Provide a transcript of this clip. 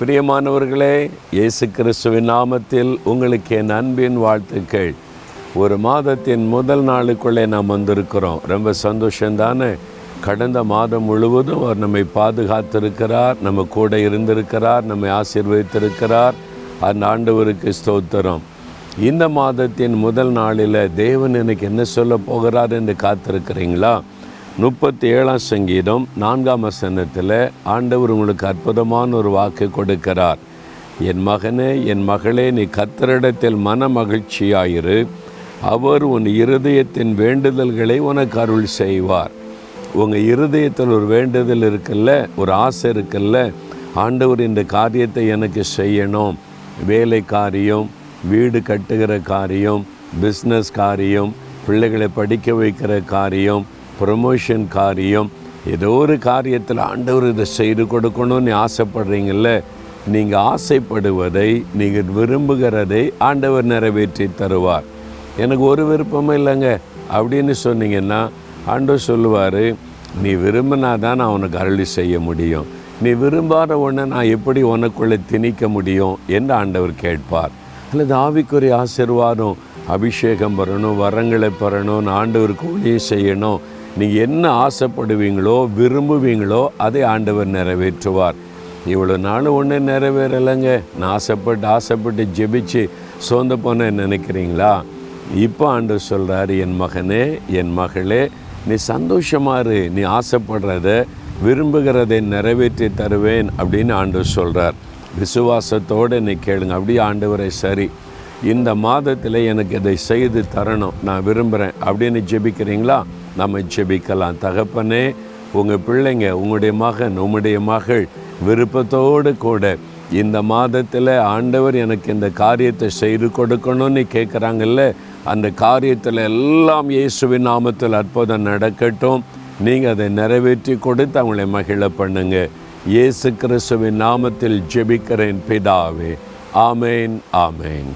பிரியமானவர்களே இயேசு கிறிஸ்துவின் நாமத்தில் உங்களுக்கு என் அன்பின் வாழ்த்துக்கள். ஒரு மாதத்தின் முதல் நாளுக்குள்ளே நாம் வந்திருக்கிறோம். ரொம்ப சந்தோஷந்தானே கடந்த மாதம் முழுவதும் அவர் நம்மை பாதுகாத்திருக்கிறார் நம்ம கூட இருந்திருக்கிறார் நம்மை ஆசீர்வதித்திருக்கிறார். அந்த ஆண்டவருக்கு ஸ்தோத்திரம். இந்த மாதத்தின் முதல் நாளில் தேவன் எனக்கு என்ன சொல்ல போகிறார் என்று காத்திருக்கிறீங்களா? முப்பத்தி ஏழாம் சங்கீதம் நான்காம் வசனத்தில் ஆண்டவர் உங்களுக்கு அற்புதமான ஒரு வாக்கு கொடுக்கிறார். என் மகனே என் மகளே நீ கத்தரிடத்தில் மன மகிழ்ச்சியாயிரு அவர் உன் இருதயத்தின் வேண்டுதல்களை உனக்கு அருள் செய்வார். உங்கள் இருதயத்தில் ஒரு வேண்டுதல் இருக்குல்ல ஒரு ஆசை இருக்குல்ல ஆண்டவர் இந்த காரியத்தை எனக்கு செய்யணும். வேலை காரியம் வீடு கட்டுகிற காரியம் பிஸ்னஸ் காரியம் பிள்ளைகளை படிக்க வைக்கிற காரியம் ப்ரொமோஷன் காரியம். ஏதோ ஒரு காரியத்தில் ஆண்டவர் இதை செய்து கொடுக்கணும்னு ஆசைப்படுறீங்கள நீங்கள் ஆசைப்படுவதை நீங்கள் விரும்புகிறதை ஆண்டவர் நிறைவேற்றி தருவார். எனக்கு ஒரு விருப்பமும் இல்லைங்க. அப்படின்னு சொன்னீங்கன்னா ஆண்டவர் சொல்லுவார் நீ விரும்பினா தான் நான் உனக்கு அருளி செய்ய முடியும். நீ விரும்பாத ஒன்று நான் எப்படி உனக்குள்ளே திணிக்க முடியும்? என்று ஆண்டவர் கேட்பார். அல்லது ஆவிக்குரிய ஆசீர்வாதம் அபிஷேகம் பெறணும் வரங்களை பெறணும் ஆண்டவருக்கு ஊழியம் செய்யணும். நீங்கள் என்ன ஆசைப்படுவீங்களோ விரும்புவீங்களோ அதை ஆண்டவர் நிறைவேற்றுவார். இவ்வளோ நாள் ஒன்று நிறைவேறலைங்க. நான் ஆசைப்பட்டு ஆசைப்பட்டு ஜெபிச்சு சோர்ந்து போனேன் நினைக்கிறீங்களா? இப்போ ஆண்டவர் சொல்கிறாரு என் மகனே என் மகளே நீ சந்தோஷமாக இரு. நீ ஆசைப்படுறத விரும்புகிறதை நிறைவேற்றி தருவேன் அப்படின்னு ஆண்டவர் சொல்கிறார் விசுவாசத்தோடு என்னை கேளுங்க. அப்படியே ஆண்டவரை சரி. இந்த மாதத்தில் எனக்கு இதை செய்து தரணும். நான் விரும்புகிறேன் அப்படின்னு ஜெபிக்கிறீங்களா? நம்ம ஜெபிக்கலாம். தகப்பனே உங்கள் பிள்ளைங்க உங்களுடைய மகன் உங்களுடைய மகள் விருப்பத்தோடு கூட இந்த மாதத்தில் ஆண்டவர் எனக்கு இந்த காரியத்தை செய்து கொடுக்கணும்னு கேட்குறாங்கல்ல அந்த காரியத்தில் எல்லாம் இயேசுவின் நாமத்தில் அற்புதம் நடக்கட்டும். நீங்கள் அதை நிறைவேற்றி கொடுத்து அவங்களை மகிழ பண்ணுங்க. இயேசு கிறிஸ்துவின் நாமத்தில் ஜெபிக்கிறேன் பிதாவே. ஆமேன் ஆமேன்.